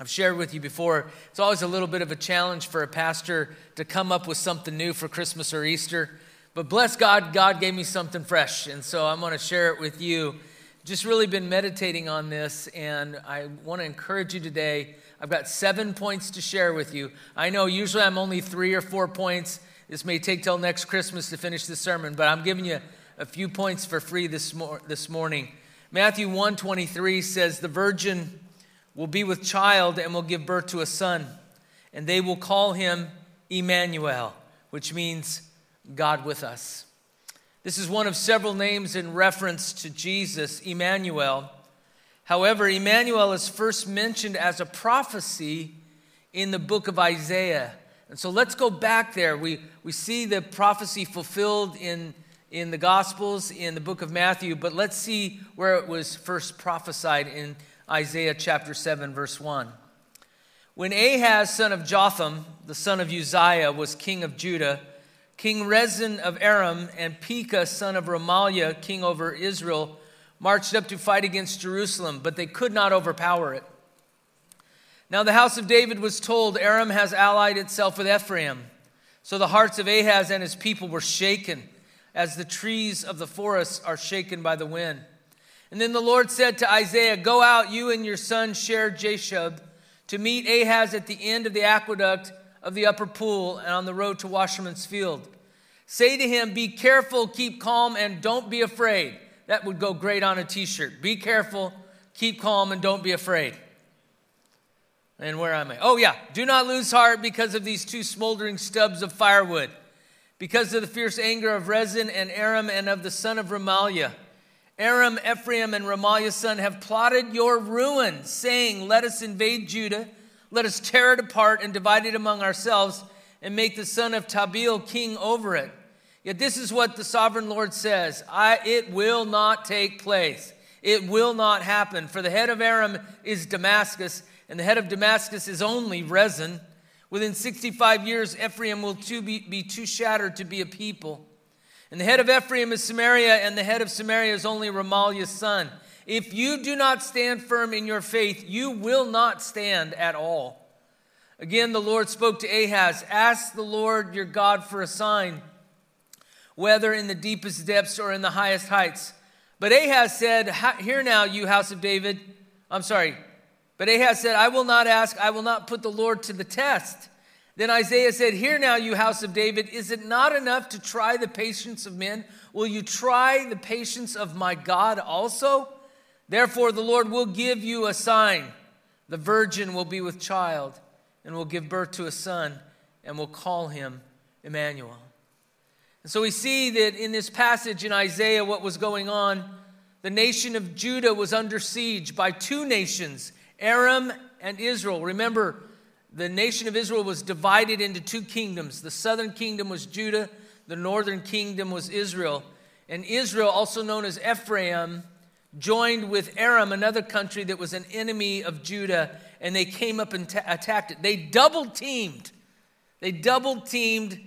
I've shared with you before, it's always a little bit of a challenge for a pastor to come up with something new for Christmas or Easter. But bless God, God gave me something fresh. And so I'm going to share it with you. Just really been meditating on this, and I want to encourage you today. I've got seven points to share with you. I know usually I'm only three or four points. This may take till next Christmas to finish the sermon, but I'm giving you a few points for free this, mor- this morning. Matthew 1:23 says the virgin will be with child and will give birth to a son, and they will call him Emmanuel, which means God with us. This is one of several names in reference to Jesus, Emmanuel. However, Emmanuel is first mentioned as a prophecy in the book of Isaiah. And so let's go back there. We, we see the prophecy fulfilled in, in the Gospels, in the book of Matthew, but let's see where it was first prophesied in Isaiah chapter 7, verse 1. When Ahaz, son of Jotham, the son of Uzziah, was king of Judah, King Rezin of Aram and Pekah, son of Remaliah, king over Israel, marched up to fight against Jerusalem, but they could not overpower it. Now the house of David was told, Aram has allied itself with Ephraim. So the hearts of Ahaz and his people were shaken, as the trees of the forest are shaken by the wind. And then the Lord said to Isaiah, Go out, you and your son Shear Jashub, to meet Ahaz at the end of the aqueduct of the upper pool and on the road to Washerman's field. Say to him, Be careful, keep calm, and don't be afraid. That would go great on a t shirt. Be careful, keep calm, and don't be afraid. And where am I? Oh, yeah. Do not lose heart because of these two smoldering stubs of firewood, because of the fierce anger of Rezin and Aram and of the son of Remaliah. Aram, Ephraim, and Remaliah's son have plotted your ruin, saying, Let us invade Judah, let us tear it apart and divide it among ourselves, and make the son of Tabeel king over it. Yet this is what the sovereign Lord says I, It will not take place. It will not happen. For the head of Aram is Damascus, and the head of Damascus is only Rezin. Within 65 years, Ephraim will too be, be too shattered to be a people. And the head of Ephraim is Samaria, and the head of Samaria is only Remaliah's son. If you do not stand firm in your faith, you will not stand at all. Again, the Lord spoke to Ahaz Ask the Lord your God for a sign, whether in the deepest depths or in the highest heights. But Ahaz said, Hear now, you house of David. I'm sorry. But Ahaz said, I will not ask, I will not put the Lord to the test. Then Isaiah said, Hear now, you house of David, is it not enough to try the patience of men? Will you try the patience of my God also? Therefore, the Lord will give you a sign. The virgin will be with child and will give birth to a son and will call him Emmanuel. And so we see that in this passage in Isaiah, what was going on, the nation of Judah was under siege by two nations, Aram and Israel. Remember, the nation of Israel was divided into two kingdoms. The southern kingdom was Judah, the northern kingdom was Israel. And Israel, also known as Ephraim, joined with Aram, another country that was an enemy of Judah, and they came up and t- attacked it. They double teamed. They double teamed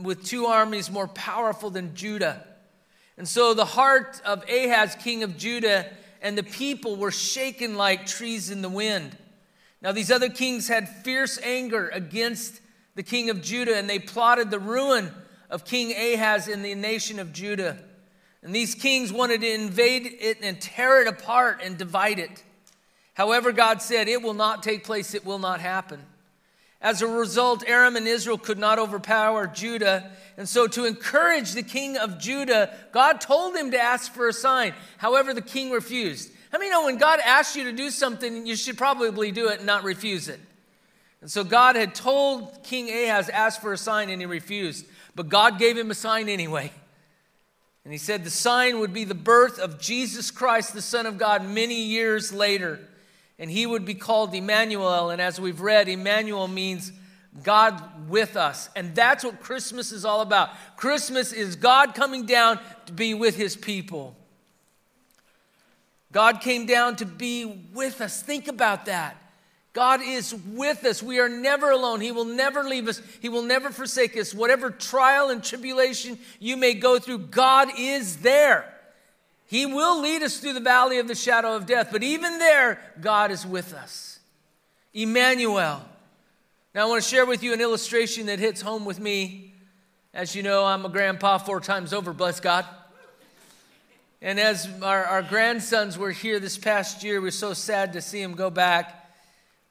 with two armies more powerful than Judah. And so the heart of Ahaz, king of Judah, and the people were shaken like trees in the wind. Now, these other kings had fierce anger against the king of Judah, and they plotted the ruin of King Ahaz in the nation of Judah. And these kings wanted to invade it and tear it apart and divide it. However, God said, It will not take place, it will not happen. As a result, Aram and Israel could not overpower Judah. And so, to encourage the king of Judah, God told him to ask for a sign. However, the king refused. How many know when God asks you to do something, you should probably do it and not refuse it? And so God had told King Ahaz, ask for a sign, and he refused. But God gave him a sign anyway. And he said the sign would be the birth of Jesus Christ, the Son of God, many years later. And he would be called Emmanuel. And as we've read, Emmanuel means God with us. And that's what Christmas is all about. Christmas is God coming down to be with his people. God came down to be with us. Think about that. God is with us. We are never alone. He will never leave us. He will never forsake us. Whatever trial and tribulation you may go through, God is there. He will lead us through the valley of the shadow of death, but even there, God is with us. Emmanuel. Now, I want to share with you an illustration that hits home with me. As you know, I'm a grandpa four times over, bless God. And as our, our grandsons were here this past year, we are so sad to see them go back.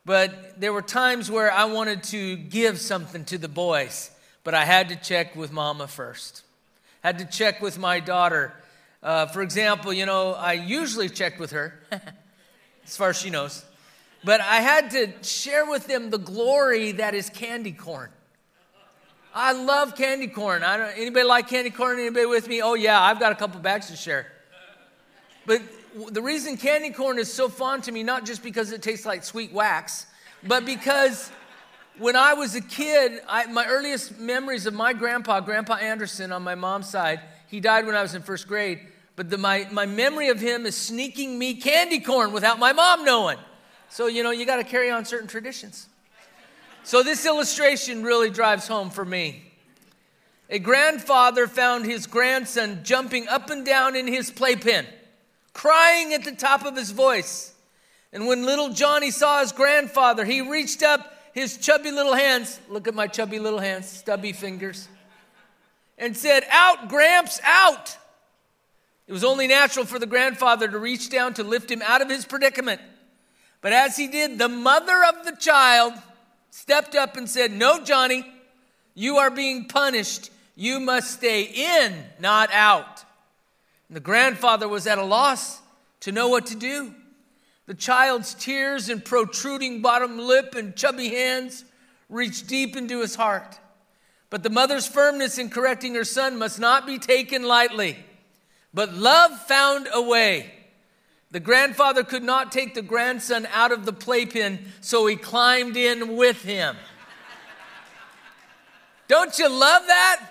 But there were times where I wanted to give something to the boys, but I had to check with mama first. Had to check with my daughter. Uh, for example, you know, I usually checked with her, as far as she knows. But I had to share with them the glory that is candy corn. I love candy corn. I don't, anybody like candy corn? Anybody with me? Oh yeah, I've got a couple bags to share. But the reason candy corn is so fond to me, not just because it tastes like sweet wax, but because when I was a kid, I, my earliest memories of my grandpa, Grandpa Anderson on my mom's side, he died when I was in first grade. But the, my, my memory of him is sneaking me candy corn without my mom knowing. So, you know, you got to carry on certain traditions. So, this illustration really drives home for me. A grandfather found his grandson jumping up and down in his playpen crying at the top of his voice. And when little Johnny saw his grandfather, he reached up his chubby little hands, look at my chubby little hands, stubby fingers, and said, Out, Gramps, out. It was only natural for the grandfather to reach down to lift him out of his predicament. But as he did, the mother of the child stepped up and said, No, Johnny, you are being punished. You must stay in, not out. The grandfather was at a loss to know what to do. The child's tears and protruding bottom lip and chubby hands reached deep into his heart. But the mother's firmness in correcting her son must not be taken lightly. But love found a way. The grandfather could not take the grandson out of the playpen, so he climbed in with him. Don't you love that?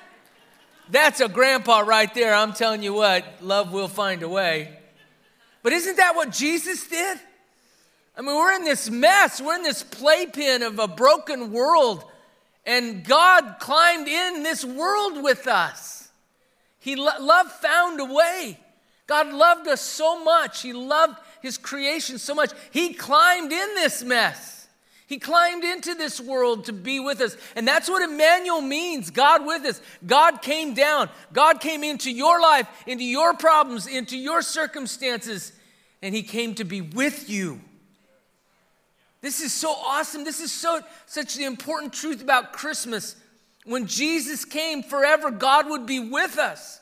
That's a grandpa right there. I'm telling you what, love will find a way. But isn't that what Jesus did? I mean, we're in this mess, we're in this playpen of a broken world, and God climbed in this world with us. He lo- love found a way. God loved us so much. He loved his creation so much. He climbed in this mess. He climbed into this world to be with us. And that's what Emmanuel means God with us. God came down. God came into your life, into your problems, into your circumstances, and He came to be with you. This is so awesome. This is so such the important truth about Christmas. When Jesus came forever, God would be with us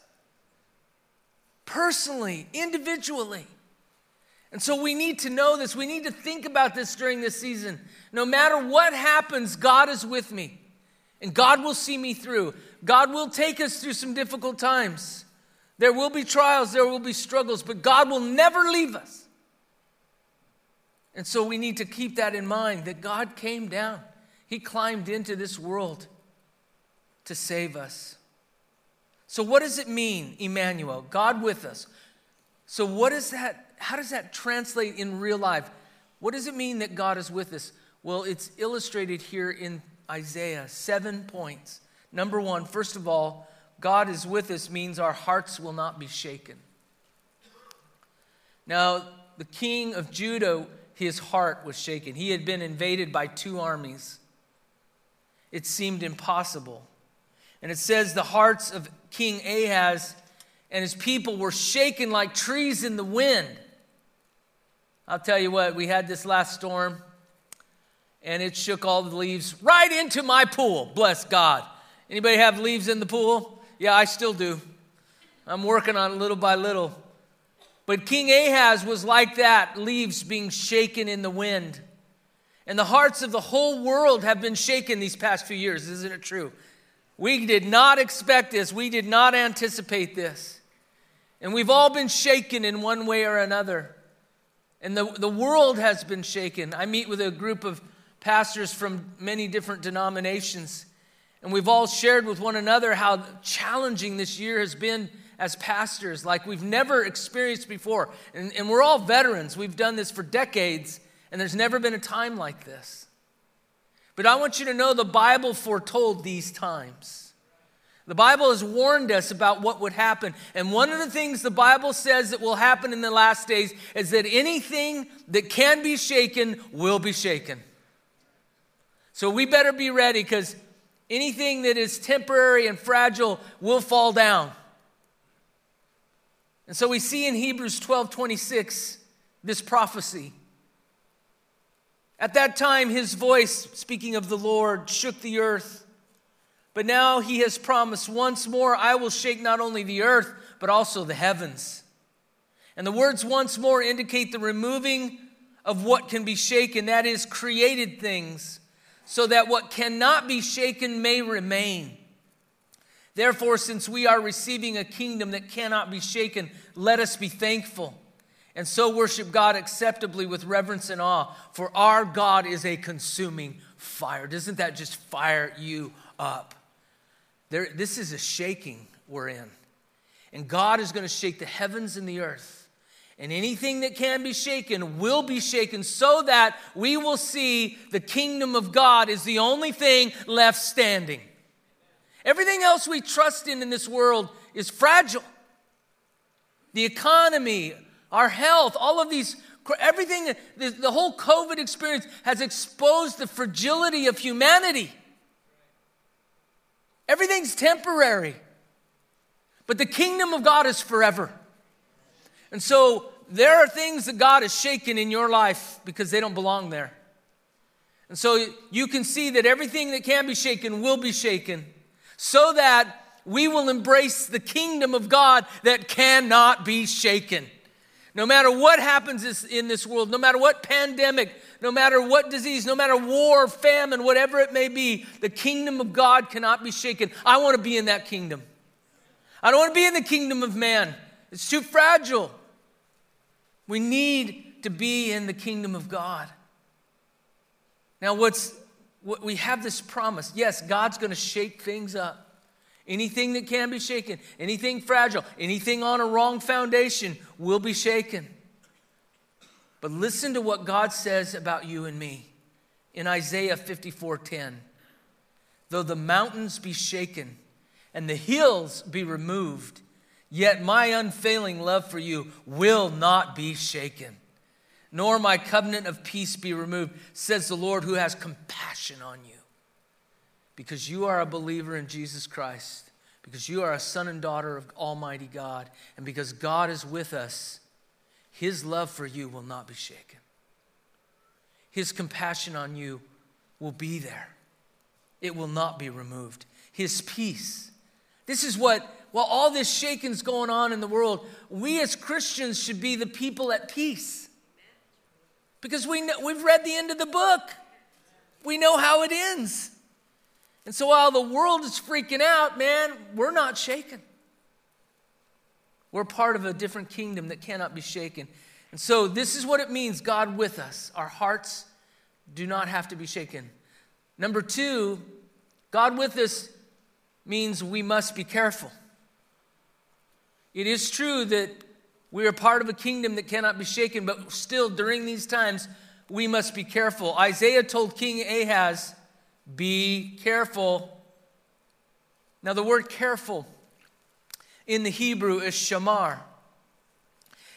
personally, individually. And so we need to know this. We need to think about this during this season. No matter what happens, God is with me. And God will see me through. God will take us through some difficult times. There will be trials, there will be struggles, but God will never leave us. And so we need to keep that in mind that God came down. He climbed into this world to save us. So, what does it mean, Emmanuel? God with us. So, what is that? How does that translate in real life? What does it mean that God is with us? Well, it's illustrated here in Isaiah, seven points. Number one, first of all, God is with us means our hearts will not be shaken. Now, the king of Judah, his heart was shaken. He had been invaded by two armies. It seemed impossible. And it says the hearts of King Ahaz and his people were shaken like trees in the wind. I'll tell you what, we had this last storm and it shook all the leaves right into my pool. Bless God. Anybody have leaves in the pool? Yeah, I still do. I'm working on it little by little. But King Ahaz was like that, leaves being shaken in the wind. And the hearts of the whole world have been shaken these past few years, isn't it true? We did not expect this, we did not anticipate this. And we've all been shaken in one way or another. And the, the world has been shaken. I meet with a group of pastors from many different denominations. And we've all shared with one another how challenging this year has been as pastors, like we've never experienced before. And, and we're all veterans. We've done this for decades, and there's never been a time like this. But I want you to know the Bible foretold these times. The Bible has warned us about what would happen. And one of the things the Bible says that will happen in the last days is that anything that can be shaken will be shaken. So we better be ready because anything that is temporary and fragile will fall down. And so we see in Hebrews 12 26 this prophecy. At that time, his voice, speaking of the Lord, shook the earth. But now he has promised once more, I will shake not only the earth, but also the heavens. And the words once more indicate the removing of what can be shaken, that is, created things, so that what cannot be shaken may remain. Therefore, since we are receiving a kingdom that cannot be shaken, let us be thankful and so worship God acceptably with reverence and awe, for our God is a consuming fire. Doesn't that just fire you up? There, this is a shaking we're in. And God is going to shake the heavens and the earth. And anything that can be shaken will be shaken so that we will see the kingdom of God is the only thing left standing. Everything else we trust in in this world is fragile. The economy, our health, all of these, everything, the, the whole COVID experience has exposed the fragility of humanity. Everything's temporary, but the kingdom of God is forever. And so there are things that God has shaken in your life because they don't belong there. And so you can see that everything that can be shaken will be shaken so that we will embrace the kingdom of God that cannot be shaken. No matter what happens in this world, no matter what pandemic, no matter what disease, no matter war, famine, whatever it may be, the kingdom of God cannot be shaken. I want to be in that kingdom. I don't want to be in the kingdom of man, it's too fragile. We need to be in the kingdom of God. Now, what's what we have this promise. Yes, God's going to shake things up. Anything that can be shaken, anything fragile, anything on a wrong foundation will be shaken. But listen to what God says about you and me in Isaiah 54:10. Though the mountains be shaken and the hills be removed, yet my unfailing love for you will not be shaken, nor my covenant of peace be removed, says the Lord who has compassion on you because you are a believer in Jesus Christ, because you are a son and daughter of Almighty God, and because God is with us, His love for you will not be shaken. His compassion on you will be there, it will not be removed. His peace. This is what, while all this shaking's going on in the world, we as Christians should be the people at peace. Because we know, we've read the end of the book. We know how it ends. And so while the world is freaking out, man, we're not shaken. We're part of a different kingdom that cannot be shaken. And so this is what it means God with us. Our hearts do not have to be shaken. Number two, God with us means we must be careful. It is true that we are part of a kingdom that cannot be shaken, but still, during these times, we must be careful. Isaiah told King Ahaz, be careful. Now, the word careful in the Hebrew is shamar.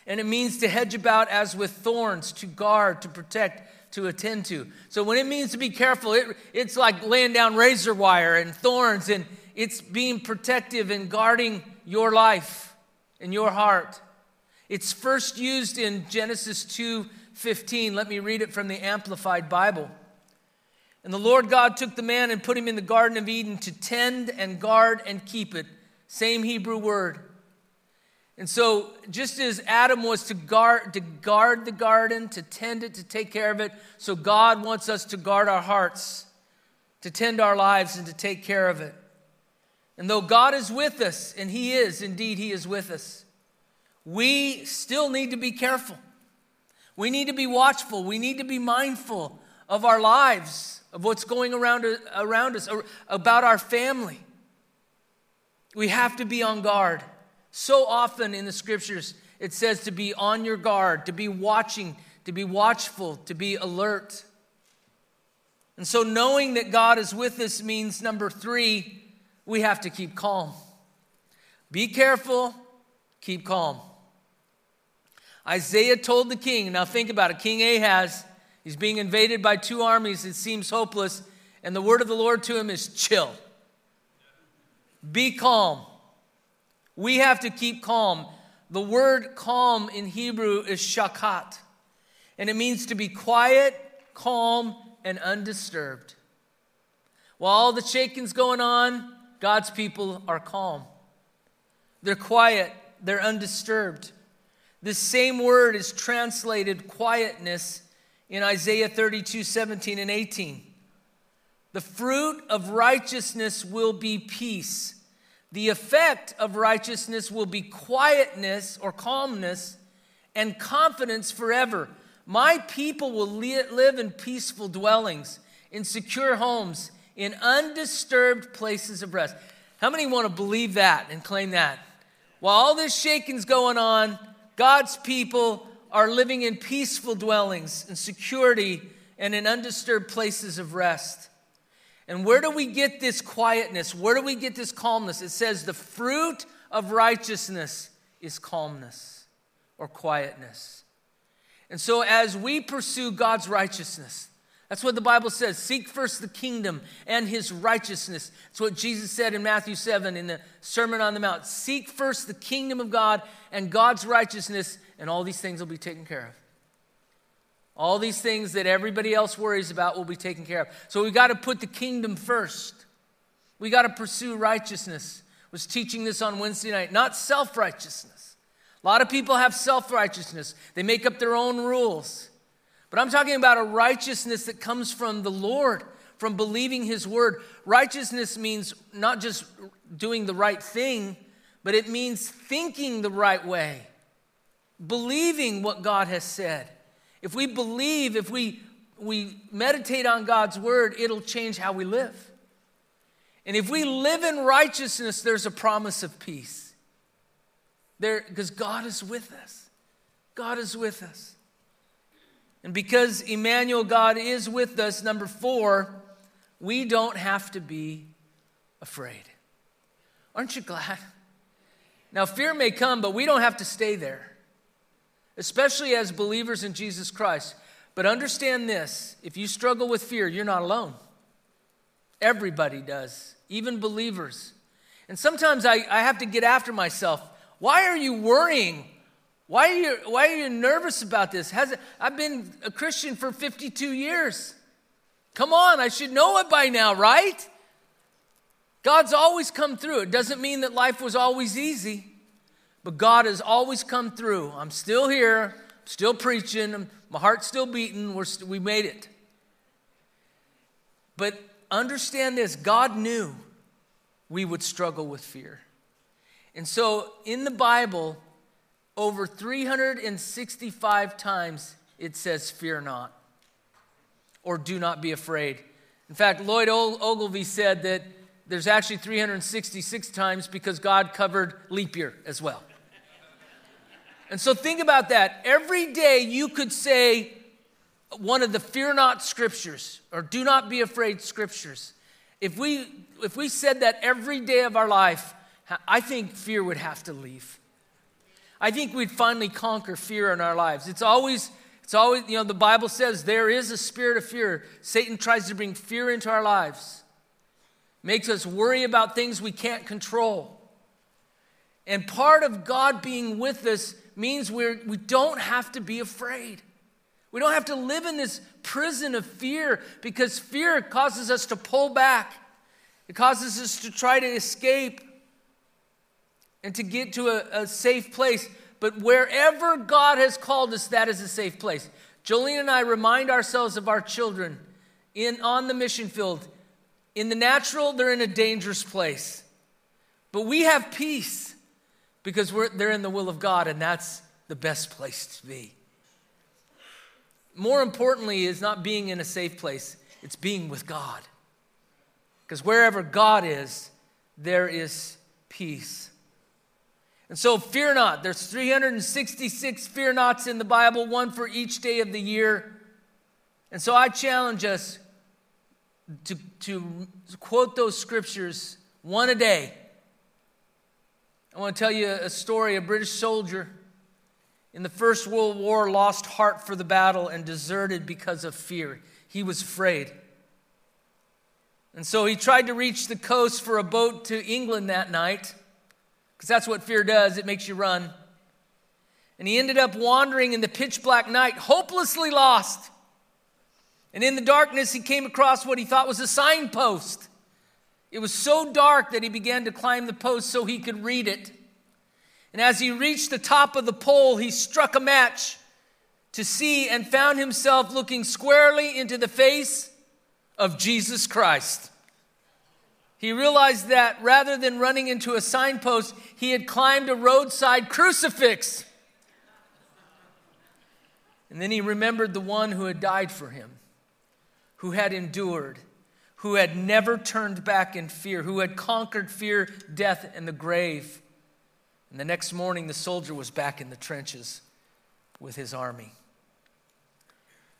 And it means to hedge about as with thorns, to guard, to protect, to attend to. So when it means to be careful, it, it's like laying down razor wire and thorns, and it's being protective and guarding your life and your heart. It's first used in Genesis 2:15. Let me read it from the Amplified Bible. And the Lord God took the man and put him in the Garden of Eden to tend and guard and keep it. Same Hebrew word. And so, just as Adam was to guard, to guard the garden, to tend it, to take care of it, so God wants us to guard our hearts, to tend our lives, and to take care of it. And though God is with us, and He is, indeed, He is with us, we still need to be careful. We need to be watchful. We need to be mindful of our lives of what's going around, around us, about our family. We have to be on guard. So often in the scriptures, it says to be on your guard, to be watching, to be watchful, to be alert. And so, knowing that God is with us means number three, we have to keep calm. Be careful, keep calm. Isaiah told the king, now think about it, King Ahaz He's being invaded by two armies. It seems hopeless. And the word of the Lord to him is chill. Be calm. We have to keep calm. The word calm in Hebrew is shakat, and it means to be quiet, calm, and undisturbed. While all the shaking's going on, God's people are calm. They're quiet, they're undisturbed. This same word is translated quietness in Isaiah 32 17 and 18. The fruit of righteousness will be peace. The effect of righteousness will be quietness or calmness and confidence forever. My people will live in peaceful dwellings, in secure homes, in undisturbed places of rest. How many want to believe that and claim that? While all this shaking's going on, God's people are living in peaceful dwellings, and security, and in undisturbed places of rest. And where do we get this quietness? Where do we get this calmness? It says the fruit of righteousness is calmness or quietness. And so, as we pursue God's righteousness, that's what the Bible says. Seek first the kingdom and his righteousness. That's what Jesus said in Matthew 7 in the Sermon on the Mount. Seek first the kingdom of God and God's righteousness, and all these things will be taken care of. All these things that everybody else worries about will be taken care of. So we got to put the kingdom first. We got to pursue righteousness. I was teaching this on Wednesday night, not self righteousness. A lot of people have self righteousness, they make up their own rules. But I'm talking about a righteousness that comes from the Lord, from believing His word. Righteousness means not just doing the right thing, but it means thinking the right way, believing what God has said. If we believe, if we, we meditate on God's word, it'll change how we live. And if we live in righteousness, there's a promise of peace. There, because God is with us. God is with us. And because Emmanuel, God is with us, number four, we don't have to be afraid. Aren't you glad? Now, fear may come, but we don't have to stay there, especially as believers in Jesus Christ. But understand this if you struggle with fear, you're not alone. Everybody does, even believers. And sometimes I, I have to get after myself. Why are you worrying? Why are you, why are you nervous about this? Has it, I've been a Christian for 52 years. Come on, I should know it by now, right? God's always come through. It doesn't mean that life was always easy, but God has always come through. I'm still here, still preaching, my heart's still beating. We're st- we made it. But understand this God knew we would struggle with fear. And so in the Bible, over 365 times it says, Fear not, or do not be afraid. In fact, Lloyd Ogilvie said that there's actually 366 times because God covered leap year as well. And so think about that. Every day you could say one of the fear not scriptures or do not be afraid scriptures. If we if we said that every day of our life, I think fear would have to leave. I think we'd finally conquer fear in our lives. It's always, it's always, you know, the Bible says there is a spirit of fear. Satan tries to bring fear into our lives, makes us worry about things we can't control. And part of God being with us means we're, we don't have to be afraid. We don't have to live in this prison of fear because fear causes us to pull back. It causes us to try to escape and to get to a, a safe place. But wherever God has called us, that is a safe place. Jolene and I remind ourselves of our children in, on the mission field. In the natural, they're in a dangerous place. But we have peace because they're in the will of God, and that's the best place to be. More importantly, is not being in a safe place, it's being with God. Because wherever God is, there is peace. And so fear not. There's 366 fear nots in the Bible, one for each day of the year. And so I challenge us to, to quote those scriptures one a day. I want to tell you a story. A British soldier in the First World War lost heart for the battle and deserted because of fear. He was afraid. And so he tried to reach the coast for a boat to England that night, because that's what fear does it makes you run. And he ended up wandering in the pitch black night, hopelessly lost. And in the darkness, he came across what he thought was a signpost. It was so dark that he began to climb the post so he could read it. And as he reached the top of the pole, he struck a match to see and found himself looking squarely into the face of Jesus Christ. He realized that rather than running into a signpost, he had climbed a roadside crucifix. And then he remembered the one who had died for him, who had endured, who had never turned back in fear, who had conquered fear, death, and the grave. And the next morning, the soldier was back in the trenches with his army.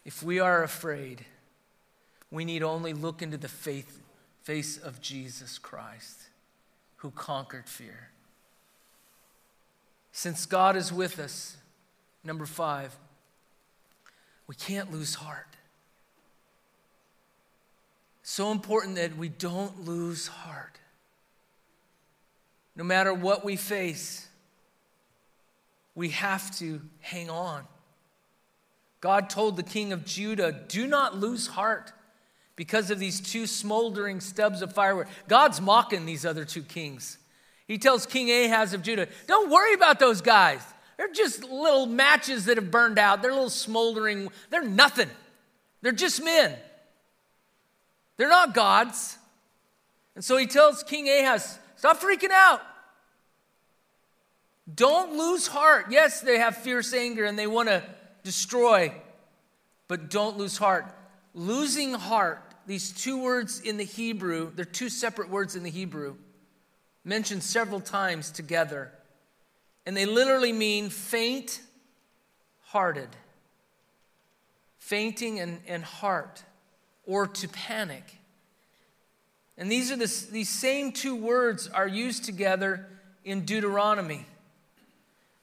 If we are afraid, we need only look into the faith, face of Jesus Christ, who conquered fear. Since God is with us, number five, we can't lose heart. So important that we don't lose heart. No matter what we face, we have to hang on. God told the king of Judah, Do not lose heart because of these two smoldering stubs of firewood. God's mocking these other two kings. He tells King Ahaz of Judah, Don't worry about those guys. They're just little matches that have burned out. They're little smoldering, they're nothing. They're just men. They're not gods. And so he tells King Ahaz, Stop freaking out. Don't lose heart. Yes, they have fierce anger and they want to destroy, but don't lose heart. Losing heart, these two words in the Hebrew, they're two separate words in the Hebrew, mentioned several times together. And they literally mean faint hearted. Fainting and, and heart, or to panic. And these are the, these same two words are used together in Deuteronomy.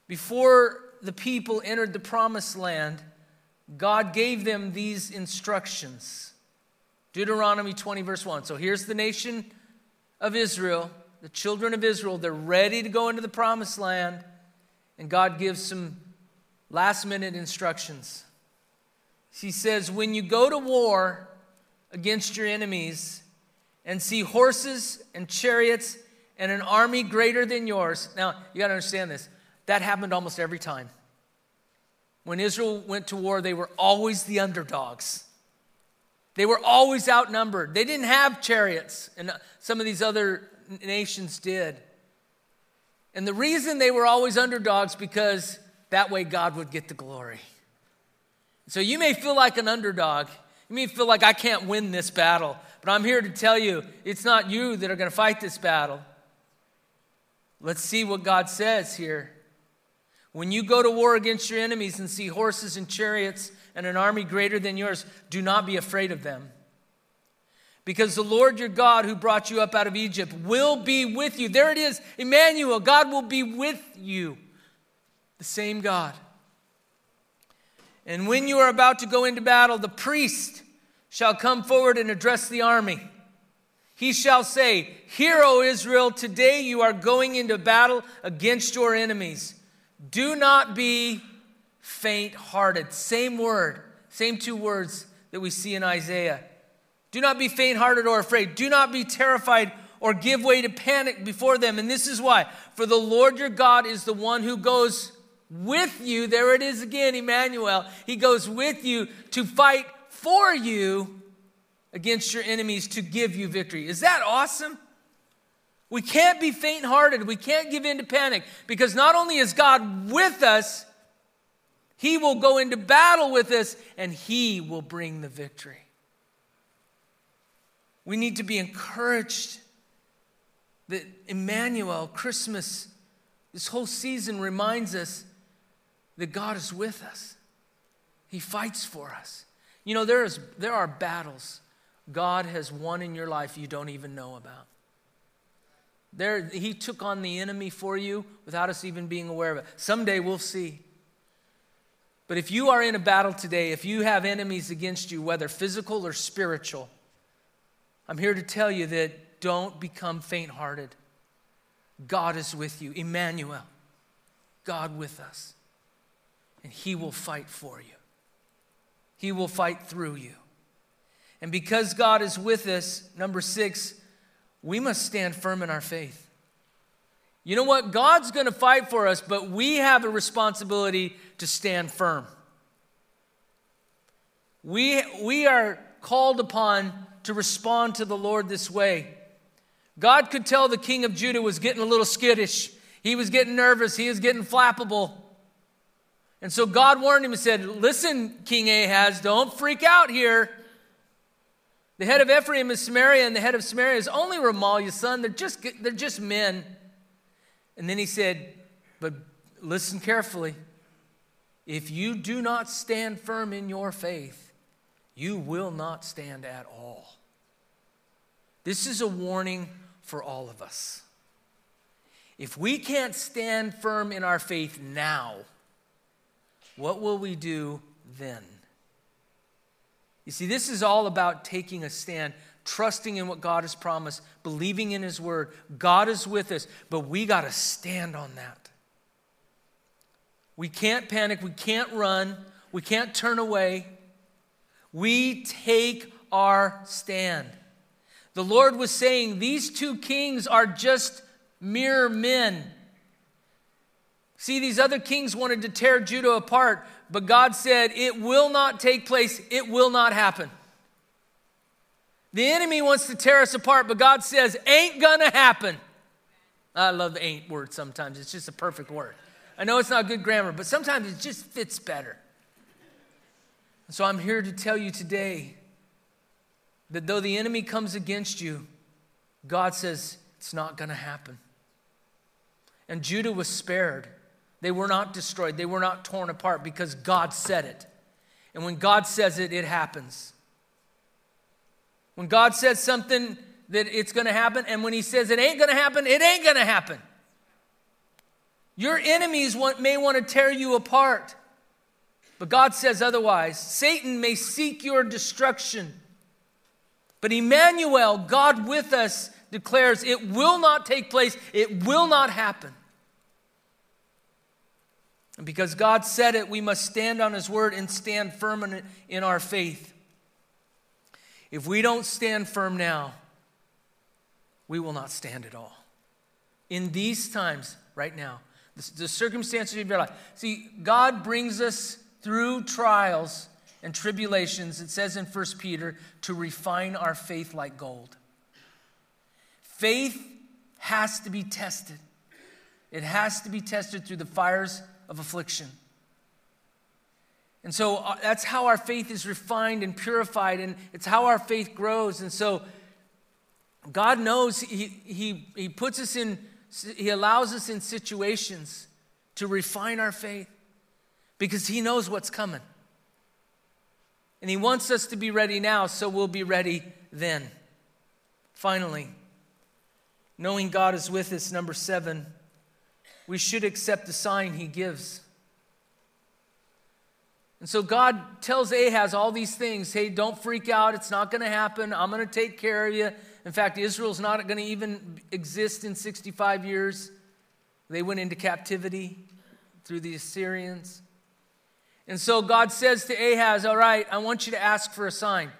Before the people entered the promised land, God gave them these instructions. Deuteronomy 20, verse 1. So here's the nation of Israel, the children of Israel. They're ready to go into the promised land. And God gives some last minute instructions. He says, When you go to war against your enemies and see horses and chariots and an army greater than yours. Now, you got to understand this. That happened almost every time. When Israel went to war, they were always the underdogs. They were always outnumbered. They didn't have chariots, and some of these other nations did. And the reason they were always underdogs because that way God would get the glory. So you may feel like an underdog. You may feel like I can't win this battle, but I'm here to tell you it's not you that are going to fight this battle. Let's see what God says here. When you go to war against your enemies and see horses and chariots and an army greater than yours, do not be afraid of them. Because the Lord your God, who brought you up out of Egypt, will be with you. There it is, Emmanuel. God will be with you. The same God. And when you are about to go into battle, the priest shall come forward and address the army. He shall say, Hear, O Israel, today you are going into battle against your enemies. Do not be faint hearted. Same word, same two words that we see in Isaiah. Do not be faint hearted or afraid. Do not be terrified or give way to panic before them. And this is why. For the Lord your God is the one who goes with you. There it is again, Emmanuel. He goes with you to fight for you against your enemies to give you victory. Is that awesome? We can't be faint hearted. We can't give in to panic because not only is God with us, He will go into battle with us and He will bring the victory. We need to be encouraged that Emmanuel, Christmas, this whole season reminds us that God is with us. He fights for us. You know, there, is, there are battles God has won in your life you don't even know about. There, he took on the enemy for you without us even being aware of it. Someday we'll see. But if you are in a battle today, if you have enemies against you, whether physical or spiritual, I'm here to tell you that don't become faint hearted. God is with you, Emmanuel, God with us. And He will fight for you, He will fight through you. And because God is with us, number six, we must stand firm in our faith. You know what? God's going to fight for us, but we have a responsibility to stand firm. We, we are called upon to respond to the Lord this way. God could tell the king of Judah was getting a little skittish. He was getting nervous. He was getting flappable. And so God warned him and said, Listen, King Ahaz, don't freak out here. The head of Ephraim is Samaria, and the head of Samaria is only Remaliah, son. They're just, they're just men. And then he said, But listen carefully. If you do not stand firm in your faith, you will not stand at all. This is a warning for all of us. If we can't stand firm in our faith now, what will we do then? You see, this is all about taking a stand, trusting in what God has promised, believing in His word. God is with us, but we got to stand on that. We can't panic, we can't run, we can't turn away. We take our stand. The Lord was saying, These two kings are just mere men. See, these other kings wanted to tear Judah apart, but God said, It will not take place, it will not happen. The enemy wants to tear us apart, but God says, Ain't gonna happen. I love the ain't word sometimes, it's just a perfect word. I know it's not good grammar, but sometimes it just fits better. So I'm here to tell you today that though the enemy comes against you, God says it's not to happen. And Judah was spared. They were not destroyed, they were not torn apart because God said it. And when God says it, it happens. When God says something that it's going to happen, and when He says it ain't going to happen, it ain't going to happen. Your enemies want, may want to tear you apart, but God says otherwise. Satan may seek your destruction, but Emmanuel, God with us, declares it will not take place, it will not happen. And because God said it, we must stand on His word and stand firm in, our faith. If we don't stand firm now, we will not stand at all. In these times, right now, the, the circumstances of your life. See, God brings us through trials and tribulations, it says in 1 Peter, to refine our faith like gold. Faith has to be tested, it has to be tested through the fires of affliction. And so uh, that's how our faith is refined and purified, and it's how our faith grows. And so God knows He, he, he puts us in he allows us in situations to refine our faith because He knows what's coming. And He wants us to be ready now, so we'll be ready then. Finally, knowing God is with us, number seven, we should accept the sign He gives. And so God tells Ahaz all these things hey, don't freak out, it's not going to happen, I'm going to take care of you. In fact, Israel's not going to even exist in 65 years. They went into captivity through the Assyrians. And so God says to Ahaz, All right, I want you to ask for a sign.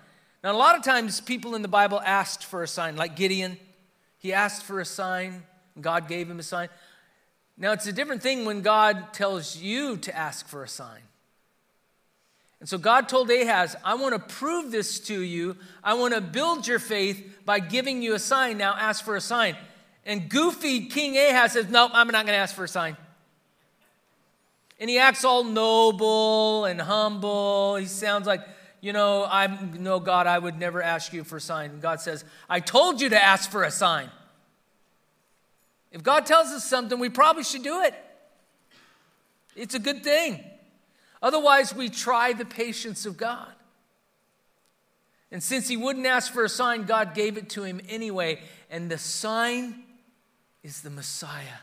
Now, a lot of times people in the Bible asked for a sign, like Gideon. He asked for a sign, and God gave him a sign. Now, it's a different thing when God tells you to ask for a sign. And so God told Ahaz, I want to prove this to you. I want to build your faith by giving you a sign. Now ask for a sign. And goofy King Ahaz says, Nope, I'm not going to ask for a sign. And he acts all noble and humble. He sounds like, you know, I know God, I would never ask you for a sign. And God says, I told you to ask for a sign. If God tells us something, we probably should do it. It's a good thing. Otherwise, we try the patience of God. And since he wouldn't ask for a sign, God gave it to him anyway. And the sign is the Messiah,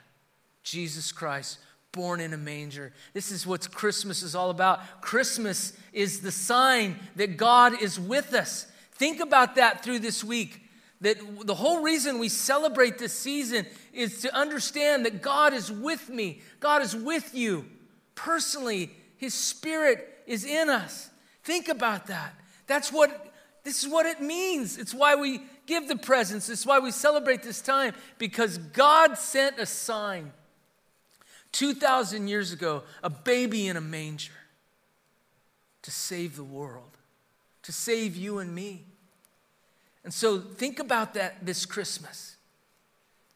Jesus Christ, born in a manger. This is what Christmas is all about. Christmas is the sign that God is with us. Think about that through this week. That the whole reason we celebrate this season is to understand that God is with me, God is with you personally. His Spirit is in us. Think about that. That's what this is what it means. It's why we give the presents. It's why we celebrate this time because God sent a sign 2,000 years ago, a baby in a manger to save the world, to save you and me. And so think about that this Christmas.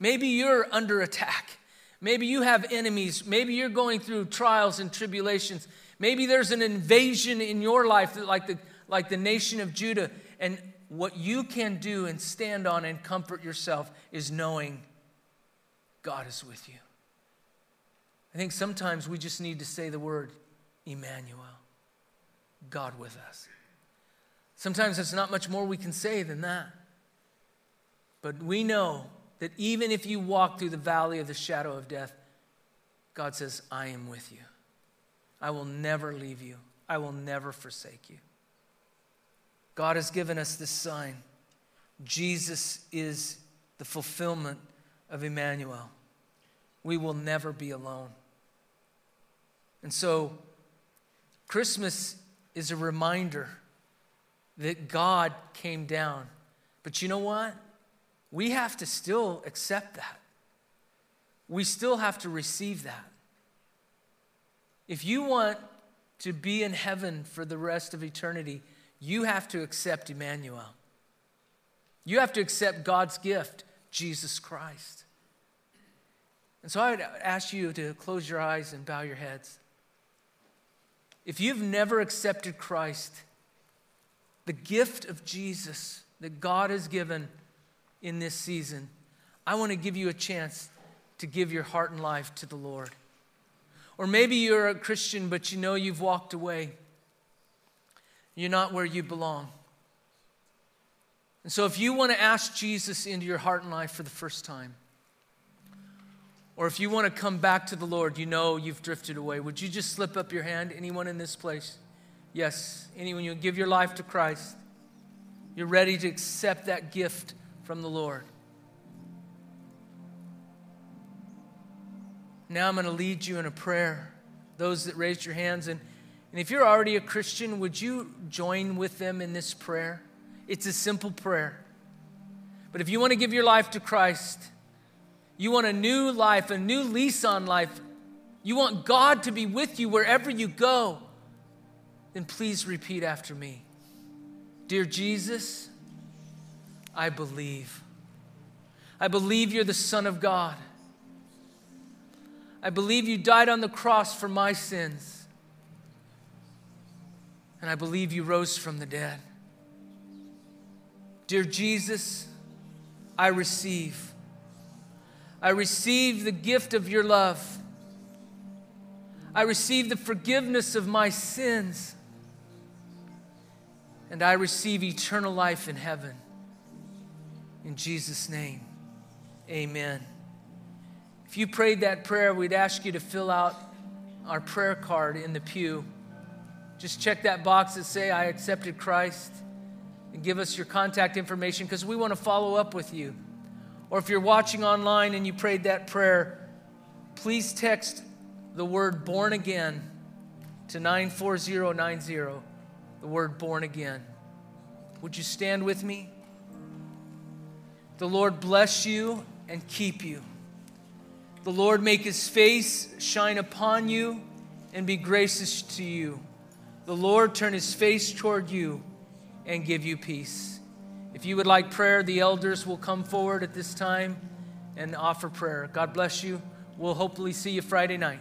Maybe you're under attack. Maybe you have enemies. Maybe you're going through trials and tribulations. Maybe there's an invasion in your life like the, like the nation of Judah. And what you can do and stand on and comfort yourself is knowing God is with you. I think sometimes we just need to say the word Emmanuel, God with us. Sometimes there's not much more we can say than that. But we know that even if you walk through the valley of the shadow of death, God says, I am with you. I will never leave you. I will never forsake you. God has given us this sign. Jesus is the fulfillment of Emmanuel. We will never be alone. And so, Christmas is a reminder that God came down. But you know what? We have to still accept that. We still have to receive that. If you want to be in heaven for the rest of eternity, you have to accept Emmanuel. You have to accept God's gift, Jesus Christ. And so I would ask you to close your eyes and bow your heads. If you've never accepted Christ, the gift of Jesus that God has given in this season, I want to give you a chance to give your heart and life to the Lord. Or maybe you're a Christian, but you know you've walked away. You're not where you belong. And so, if you want to ask Jesus into your heart and life for the first time, or if you want to come back to the Lord, you know you've drifted away, would you just slip up your hand? Anyone in this place? Yes, anyone, you give your life to Christ. You're ready to accept that gift from the Lord. Now I'm going to lead you in a prayer. Those that raised your hands, and, and if you're already a Christian, would you join with them in this prayer? It's a simple prayer. But if you want to give your life to Christ, you want a new life, a new lease on life, you want God to be with you wherever you go, then please repeat after me Dear Jesus, I believe. I believe you're the Son of God. I believe you died on the cross for my sins. And I believe you rose from the dead. Dear Jesus, I receive. I receive the gift of your love. I receive the forgiveness of my sins and I receive eternal life in heaven. In Jesus' name, amen. If you prayed that prayer, we'd ask you to fill out our prayer card in the pew. Just check that box that say, I accepted Christ, and give us your contact information because we want to follow up with you. Or if you're watching online and you prayed that prayer, please text the word born again to 94090 the word born again. Would you stand with me? The Lord bless you and keep you. The Lord make his face shine upon you and be gracious to you. The Lord turn his face toward you and give you peace. If you would like prayer, the elders will come forward at this time and offer prayer. God bless you. We'll hopefully see you Friday night.